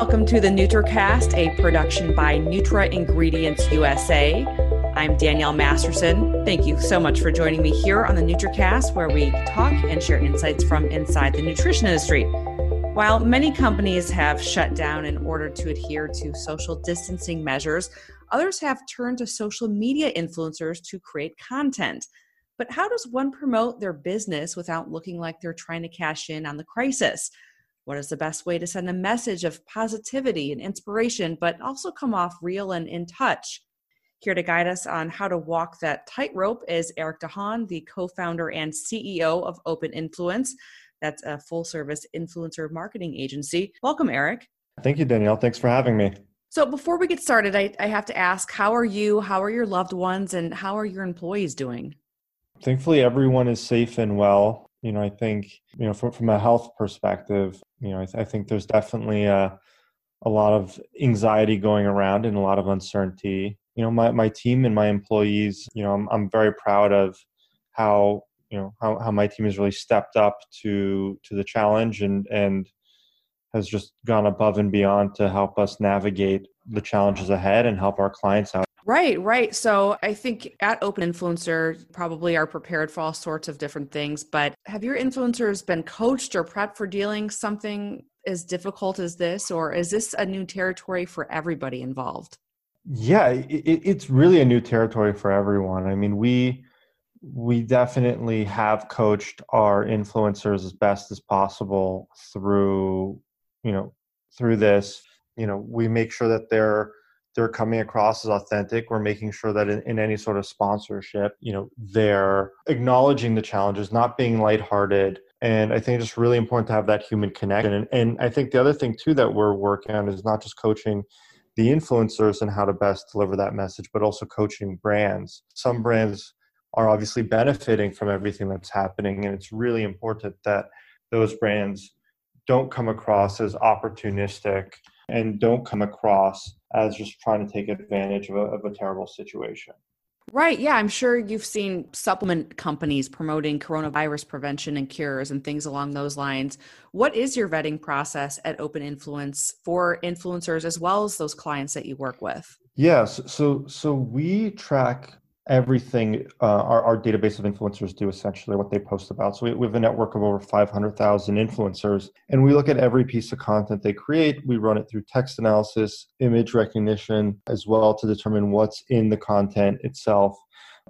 Welcome to the NutraCast, a production by Nutra Ingredients USA. I'm Danielle Masterson. Thank you so much for joining me here on the NutraCast, where we talk and share insights from inside the nutrition industry. While many companies have shut down in order to adhere to social distancing measures, others have turned to social media influencers to create content. But how does one promote their business without looking like they're trying to cash in on the crisis? What is the best way to send a message of positivity and inspiration, but also come off real and in touch? Here to guide us on how to walk that tightrope is Eric Dahan, the co founder and CEO of Open Influence. That's a full service influencer marketing agency. Welcome, Eric. Thank you, Danielle. Thanks for having me. So, before we get started, I, I have to ask how are you? How are your loved ones? And how are your employees doing? Thankfully, everyone is safe and well. You know, I think, you know, from, from a health perspective, you know, I, th- I think there's definitely a, a lot of anxiety going around and a lot of uncertainty. You know, my, my team and my employees, you know, I'm, I'm very proud of how, you know, how, how my team has really stepped up to, to the challenge and, and has just gone above and beyond to help us navigate the challenges ahead and help our clients out Right, right. So I think at Open Influencer, probably are prepared for all sorts of different things. But have your influencers been coached or prepped for dealing something as difficult as this, or is this a new territory for everybody involved? Yeah, it, it's really a new territory for everyone. I mean, we we definitely have coached our influencers as best as possible through you know through this. You know, we make sure that they're they're coming across as authentic we're making sure that in, in, any sort of sponsorship you know they're acknowledging the challenges not being lighthearted. And i think it's really important to have that human connection. And, and i think the other thing too that we're working on is not just coaching the influencers and how to best deliver that message but also coaching brands. Some brands are obviously benefiting from everything that's happening and it's really important that those brands don't come across as opportunistic and don't come across as just trying to take advantage of a, of a terrible situation. Right. Yeah. I'm sure you've seen supplement companies promoting coronavirus prevention and cures and things along those lines. What is your vetting process at Open Influence for influencers as well as those clients that you work with? Yes. So, so we track everything uh, our, our, database of influencers do essentially what they post about. So we, we have a network of over 500000 influencers and we look at every piece of content they create. We run it through text analysis image recognition as well to determine what's in the content itself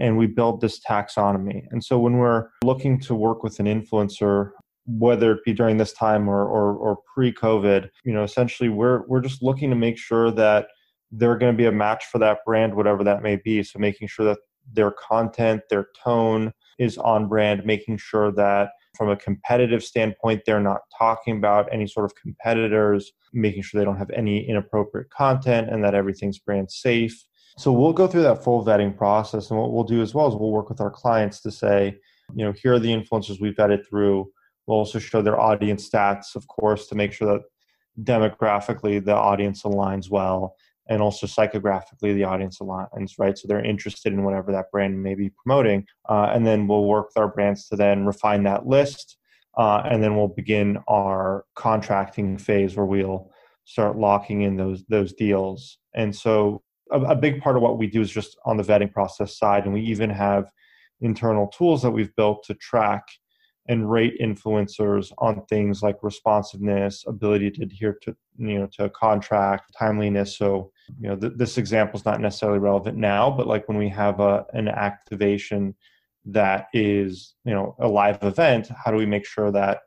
and we build this taxonomy. And so when we're looking to work with an influencer whether it be during this time or, or, or pre-covid you know essentially we're, we're just looking to make sure that they're going to be a match for that brand, whatever that may be. So making sure that their content, their tone is on brand, making sure that from a competitive standpoint, they're not talking about any sort of competitors, making sure they don't have any inappropriate content and that everything's brand safe. So we'll go through that full vetting process. And what we'll do as well is we'll work with our clients to say, you know, here are the influencers we've vetted through. We'll also show their audience stats, of course, to make sure that demographically the audience aligns well and also psychographically the audience aligns, right? So they're interested in whatever that brand may be promoting. Uh, and then we'll work with our brands to then refine that list. Uh, and then we'll begin our contracting phase where we'll start locking in those those deals. And so a, a big part of what we do is just on the vetting process side. And we even have internal tools that we've built to track and rate influencers on things like responsiveness, ability to adhere to you know to a contract, timeliness. So you know th- this example is not necessarily relevant now, but like when we have a an activation that is you know a live event, how do we make sure that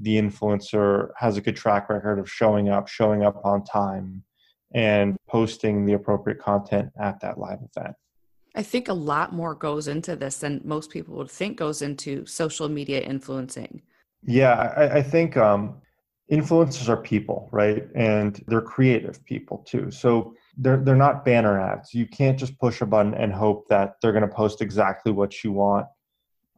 the influencer has a good track record of showing up, showing up on time, and posting the appropriate content at that live event? I think a lot more goes into this than most people would think goes into social media influencing. Yeah, I, I think um, influencers are people, right? And they're creative people too. So they're they're not banner ads. You can't just push a button and hope that they're going to post exactly what you want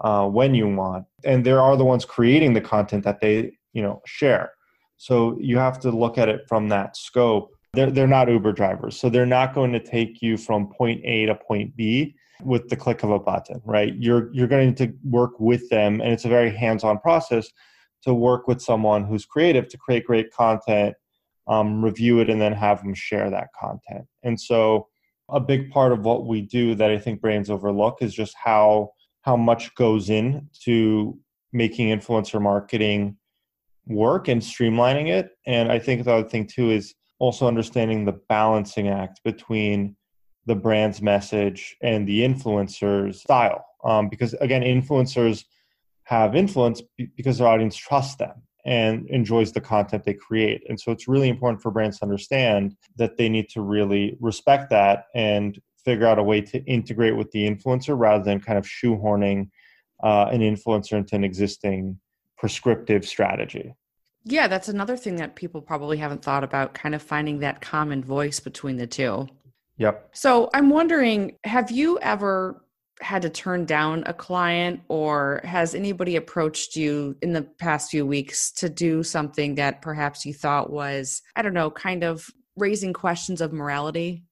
uh, when you want. And there are the ones creating the content that they you know share. So you have to look at it from that scope they're, they're not Uber drivers. So they're not going to take you from point A to point B with the click of a button, right? You're, you're going to work with them, and it's a very hands on process to work with someone who's creative to create great content um, review it, and then have them share that content. And so, a big part of what we do that I think brands overlook is just how how much goes in to making influencer marketing work and streamlining it. And I think the other thing too is also understanding the balancing act between the brand's message and the influencer's style. Um, because again, influencers have influence because their audience trusts them and enjoys the content they create. And so it's really important for brands to understand that they need to really respect that and figure out a way to integrate with the influencer rather than kind of shoehorning uh, an influencer into an existing prescriptive strategy. Yeah, that's another thing that people probably haven't thought about kind of finding that common voice between the two. Yep. So I'm wondering have you ever had to turn down a client or has anybody approached you in the past few weeks to do something that perhaps you thought was, I don't know, kind of raising questions of morality?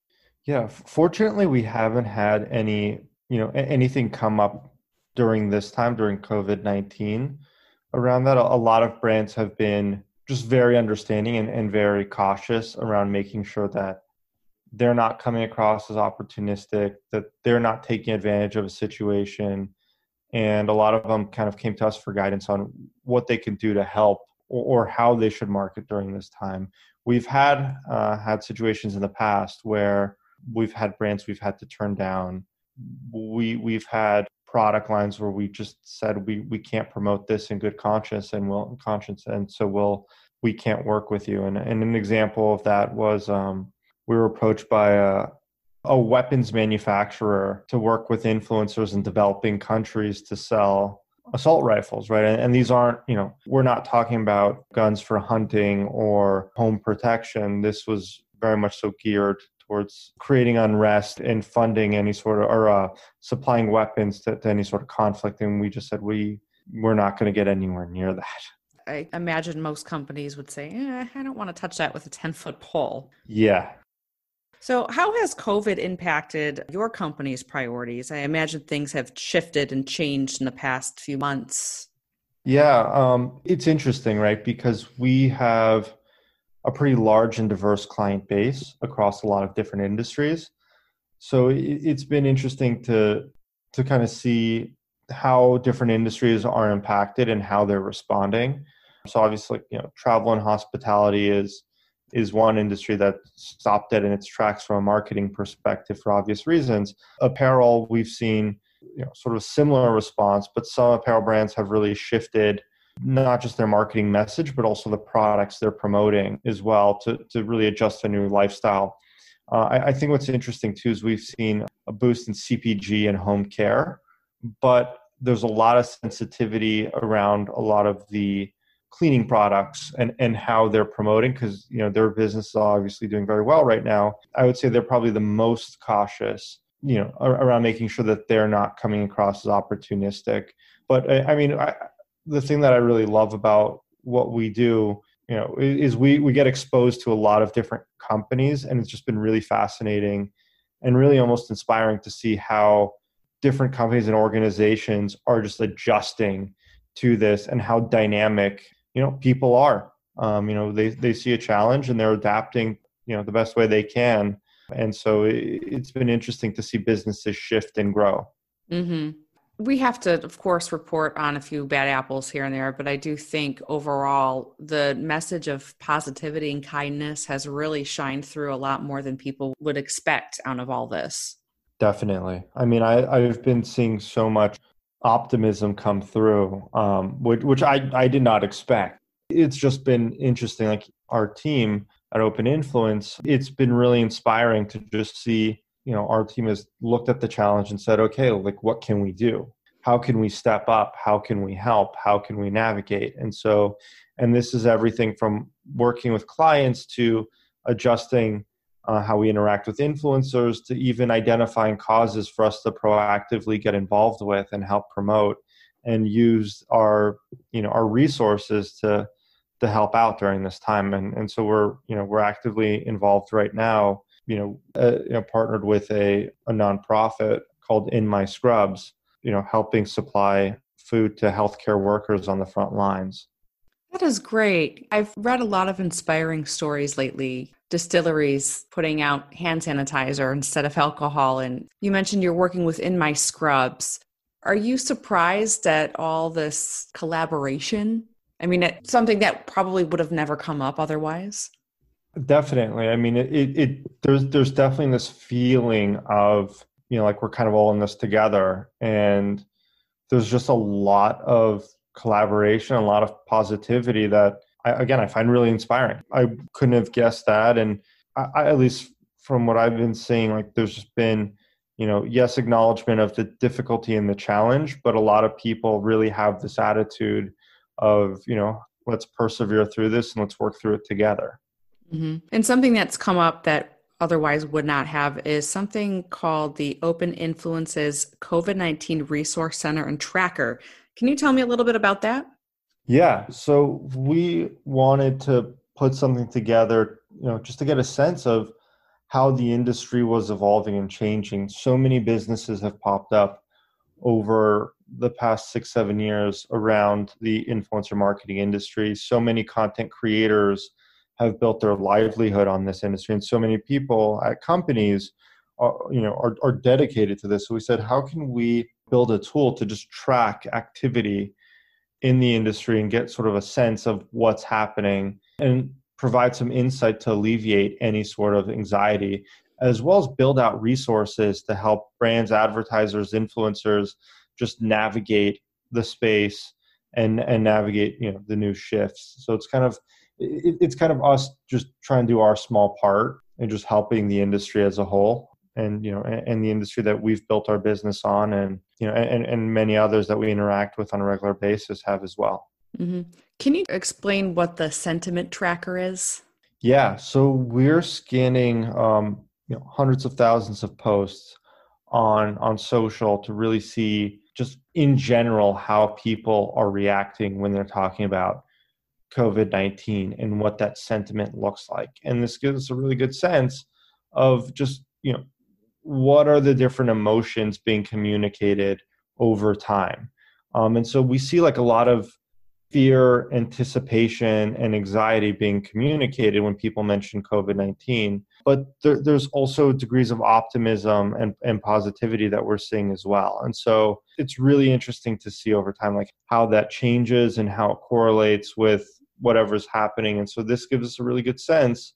Yeah, fortunately we haven't had any, you know, anything come up during this time during COVID-19 around that. A lot of brands have been just very understanding and, and very cautious around making sure that they're not coming across as opportunistic, that they're not taking advantage of a situation. And a lot of them kind of came to us for guidance on what they can do to help or, or how they should market during this time. We've had uh, had situations in the past where we've had brands we've had to turn down. We we've had product lines where we just said we we can't promote this in good conscience and will conscience and so we'll we can't work with you. And, and an example of that was um, we were approached by a, a weapons manufacturer to work with influencers in developing countries to sell assault rifles, right? And, and, these aren't, you know, we're not talking about guns for hunting or home protection. This was very much so geared towards creating unrest and funding any sort of, or uh, supplying weapons to, to any sort of conflict. And we just said, we, we're not going to get anywhere near that. I imagine most companies would say, eh, I don't want to touch that with a 10 foot pole. Yeah. So, how has COVID impacted your company's priorities? I imagine things have shifted and changed in the past few months. Yeah, um, it's interesting, right? Because we have a pretty large and diverse client base across a lot of different industries. So it's been interesting to to kind of see how different industries are impacted and how they're responding. So obviously, you know, travel and hospitality is is one industry that stopped dead in its tracks from a marketing perspective for obvious reasons. Apparel, we've seen you know, sort of similar response, but some apparel brands have really shifted not just their marketing message, but also the products they're promoting as well to, to really adjust a new lifestyle. Uh, I, I think what's interesting too is we've seen a boost in CPG and home care, but there's a lot of sensitivity around a lot of the cleaning products and and how they're promoting because you know their business is obviously doing very well right now i would say they're probably the most cautious you know around making sure that they're not coming across as opportunistic but i, mean I, the thing that i really love about what we do you know is we we get exposed to a lot of different companies and it's just been really fascinating and really almost inspiring to see how different companies and organizations are just adjusting to this and how dynamic you know people are. Um, you know they they see a challenge and they're adapting you know the best way they can. And so it, has been interesting to see businesses shift and grow. Mm-hmm. We have to of course report on a few bad apples here and there but i do think overall the message of positivity and kindness has really shined through a lot more than people would expect out of all this definitely i mean I, i've been seeing so much optimism come through, um, which, which I, I did not expect. It's just been interesting. Like our team at Open Influence, it's been really inspiring to just see, you know, our team has looked at the challenge and said, okay, like what can we do? How can we step up? How can we help? How can we navigate? And so, and this is everything from working with clients to adjusting uh, how we interact with influencers, to even identifying causes for us to proactively get involved with and help promote, and use our you know our resources to to help out during this time. And and so we're you know we're actively involved right now. You know, uh, you know partnered with a a nonprofit called In My Scrubs. You know, helping supply food to healthcare workers on the front lines. That is great. I've read a lot of inspiring stories lately. Distilleries putting out hand sanitizer instead of alcohol. And you mentioned you're working with In My Scrubs. Are you surprised at all this collaboration? I mean, it's something that probably would have never come up otherwise. Definitely. I mean, it, it, it there's there's definitely this feeling of you know like we're kind of all in this together, and there's just a lot of collaboration, a lot of positivity that I, again I find really inspiring. I couldn't have guessed that, and I, I, at least from what I've been seeing, like there's just been you know yes acknowledgement of the difficulty and the challenge, but a lot of people really have this attitude of you know let's persevere through this and let's work through it together. Mm-hmm. And something that's come up that otherwise would not have is something called the Open Influences COVID 19 Resource Center and Tracker. Can you tell me a little bit about that? Yeah, so we wanted to put something together, you know, just to get a sense of how the industry was evolving and changing. So many businesses have popped up over the past six, seven years around the influencer marketing industry. So many content creators have built their livelihood on this industry, and so many people at companies are, you know, are, are dedicated to this. So we said, how can we build a tool to just track activity in the industry and get sort of a sense of what's happening and provide some insight to alleviate any sort of anxiety as well as build out resources to help brands advertisers influencers just navigate the space and and navigate you know the new shifts so it's kind of it, it's kind of us just trying to do our small part and just helping the industry as a whole and you know and, the industry that we've built our business on and you know and, and many others that we interact with on a regular basis have as well. Mm-hmm. can you explain what the sentiment tracker is? Yeah. So we're scanning um, you know hundreds of thousands of posts on on social to really see just in general how people are reacting when they're talking about covid-19 and what that sentiment looks like. And this gives us a really good sense of just you know what are the different emotions being communicated over time. Um, and so we see like a lot of fear anticipation and anxiety being communicated when people mention covid-19 but there, there's also degrees of optimism and, and positivity that we're seeing as well. And so it's really interesting to see over time like how that changes and how it correlates with whatever's happening. And so this gives us a really good sense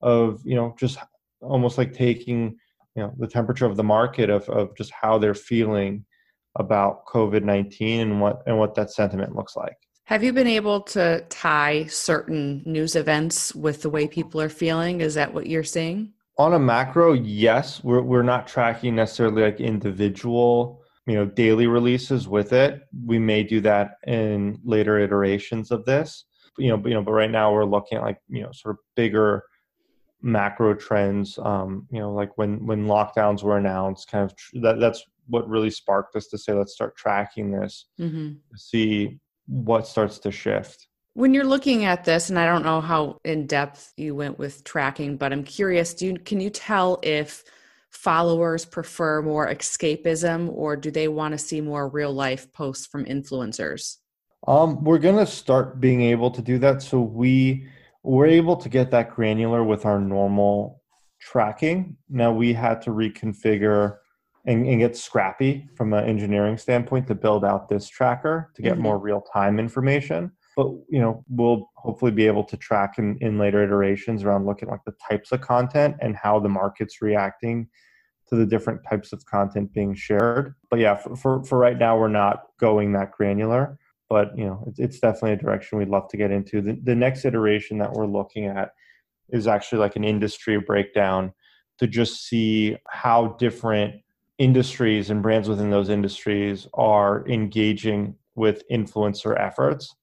of you know just almost like taking you know the temperature of the market of, of just how they're feeling about covid-19 and what and what that sentiment looks like. Have you been able to tie certain news events with the way people are feeling? Is that what you're seeing? On a macro yes. We're, we're not tracking necessarily like individual you know daily releases with it. We may do that in later iterations of this you know but, you know but right now we're looking at like you know sort of bigger macro trends um, you know like when when lockdowns were announced kind of tr- that that's what really sparked us to say let's start tracking this mm-hmm. see what starts to shift when you're looking at this and i don't know how in depth you went with tracking but i'm curious do you can you tell if followers prefer more escapism or do they want to see more real life posts from influencers um, we're going to start being able to do that so we we're able to get that granular with our normal tracking. Now we had to reconfigure and, and get scrappy from an engineering standpoint to build out this tracker to get mm-hmm. more real time information. But you know, we'll hopefully be able to track in, in later iterations around looking like the types of content and how the market's reacting to the different types of content being shared. But yeah, for, for, for right now, we're not going that granular but you know it's, it's definitely a direction we'd love to get into. The, the next iteration that we're looking at is actually like an industry breakdown to just see how different industries and brands within those industries are engaging with influencer efforts.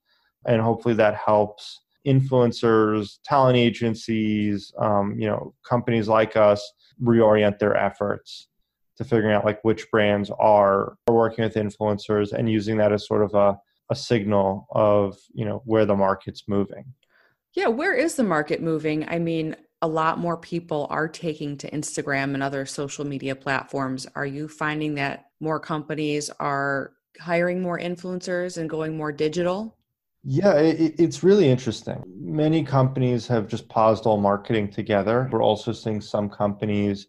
And hopefully that helps influencers talent agencies um, you know companies like us reorient their efforts to figuring out like which brands are, are working with influencers and using that as sort of a a signal of you know where the market's moving yeah where is the market moving i mean a lot more people are taking to instagram and other social media platforms are you finding that more companies are hiring more influencers and going more digital Yeah, it, it's really interesting. Many companies have just paused all marketing together. We're also seeing some companies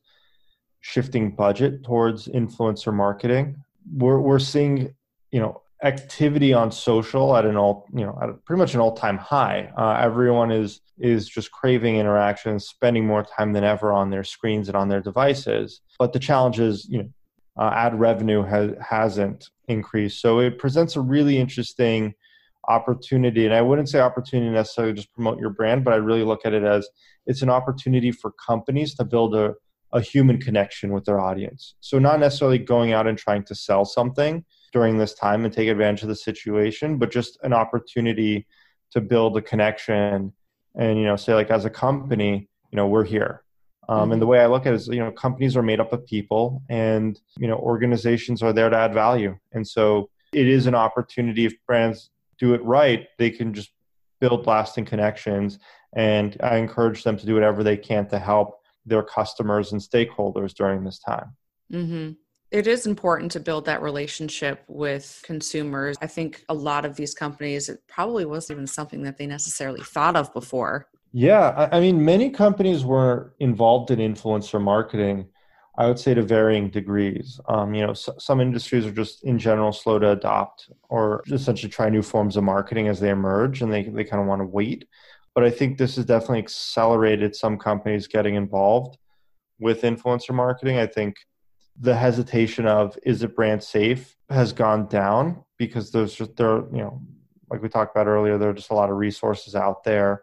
shifting budget towards influencer marketing. We're, we're seeing, you know, activity on social at an all you know at pretty much an all-time high. Uh, everyone is is just craving interaction spending more time than ever on their screens and on their devices. But the challenge is you know uh, ad revenue has hasn't increased. So it presents a really interesting opportunity. And i wouldn't say opportunity necessarily just promote your brand but i really look at it as it's an opportunity for companies to build a, a human connection with their audience. So not necessarily going out and trying to sell something during this time and take advantage of the situation, but just an opportunity to build a connection and, you know, say like as a company, you know, we're here. Um, mm-hmm. And the way I look at it is, you know, companies are made up of people and, you know, organizations are there to add value. And so it is an opportunity if brands do it right, they can just build lasting connections. And I encourage them to do whatever they can to help their customers and stakeholders during this time. Mm-hmm. It is important to build that relationship with consumers. I think a lot of these companies, it probably wasn't even something that they necessarily thought of before. Yeah, I mean, many companies were involved in influencer marketing. I would say to varying degrees. Um, you know, some industries are just in general slow to adopt or essentially try new forms of marketing as they emerge, and they they kind of want to wait. But I think this has definitely accelerated some companies getting involved with influencer marketing. I think the hesitation of is it brand safe has gone down because there's just there you know like we talked about earlier there are just a lot of resources out there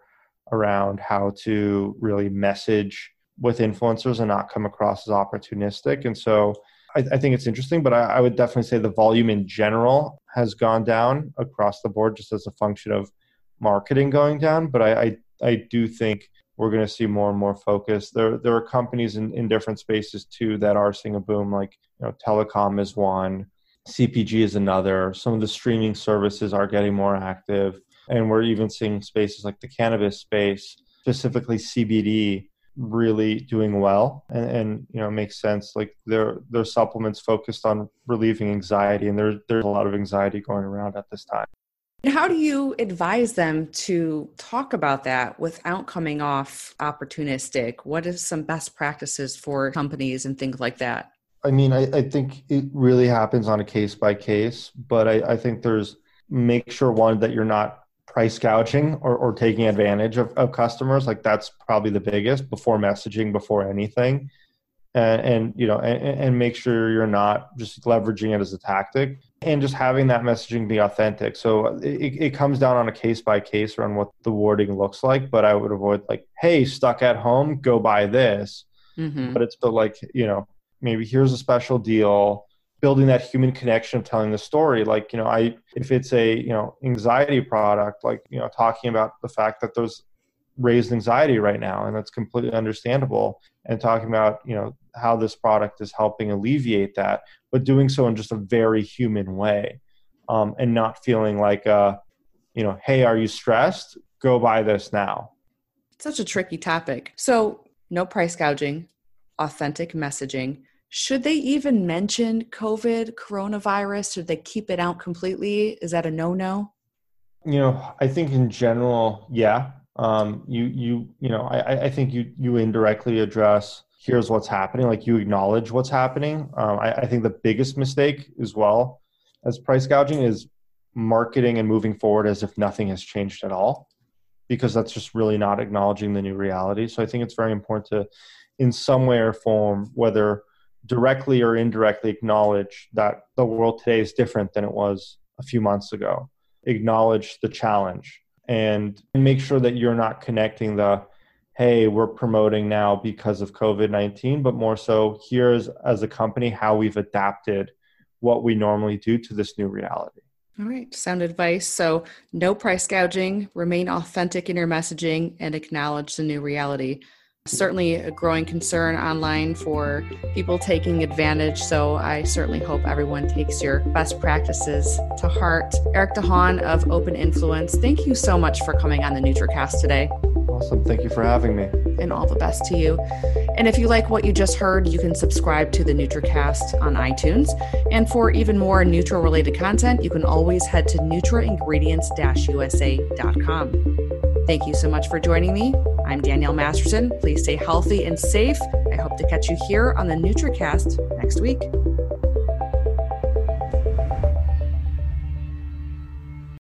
around how to really message with influencers and not come across as opportunistic. And so i, I think it's interesting but I, I would definitely say the volume in general has gone down across the board just as a function of marketing going down. But i, I, I do think we're going to see more and more focus. There, there are companies in, in different spaces too that are seeing a boom, like you know, telecom is one, CPG is another. Some of the streaming services are getting more active, and we're even seeing spaces like the cannabis space, specifically CBD, really doing well. And, and you know, it makes sense. Like their their supplements focused on relieving anxiety, and there, there's a lot of anxiety going around at this time. How do you advise them to talk about that without coming off opportunistic? What are some best practices for companies and things like that? I mean, I, I think it really happens on a case by case, but I, I think there's make sure one that you're not price gouging or, or taking advantage of, of customers. Like that's probably the biggest before messaging, before anything. And, and you know, and, and make sure you're not just leveraging it as a tactic and just having that messaging be authentic. So it, it comes down on a case by case around what the wording looks like. But I would avoid like, "Hey, stuck at home, go buy this." Mm-hmm. But it's the like, you know, maybe here's a special deal. Building that human connection of telling the story, like you know, I if it's a you know anxiety product, like you know, talking about the fact that there's raised anxiety right now, and that's completely understandable, and talking about you know how this product is helping alleviate that, but doing so in just a very human way, um, and not feeling like, uh, you know, hey, are you stressed? Go buy this now. Such a tricky topic. So, no price gouging, authentic messaging. Should they even mention COVID, coronavirus? Should they keep it out completely? Is that a no no? You know, I think in general, yeah. Um, you you you know, I, I think you you indirectly address here's what's happening like you acknowledge what's happening. Um, I, I, think the biggest mistake as well as price gouging is marketing and moving forward as if nothing has changed at all because that's just really not acknowledging the new reality. So i think it's very important to in some way or form whether directly or indirectly acknowledge that the world today is different than it was a few months ago. Acknowledge the challenge and make sure that you're not connecting the hey, we're promoting now because of COVID 19, but more so, here's as a company how we've adapted what we normally do to this new reality. All right, sound advice. So, no price gouging, remain authentic in your messaging, and acknowledge the new reality certainly a growing concern online for people taking advantage. So I certainly hope everyone takes your best practices to heart. Eric Dahan of Open Influence, thank you so much for coming on the NutraCast today. Awesome. Thank you for having me. And all the best to you. And if you like what you just heard, you can subscribe to the NutraCast on iTunes. And for even more Nutra related content, you can always head to nutraingredients-usa.com. Thank you so much for joining me I'm Danielle Masterson. Please stay healthy and safe. I hope to catch you here on the NutraCast next week.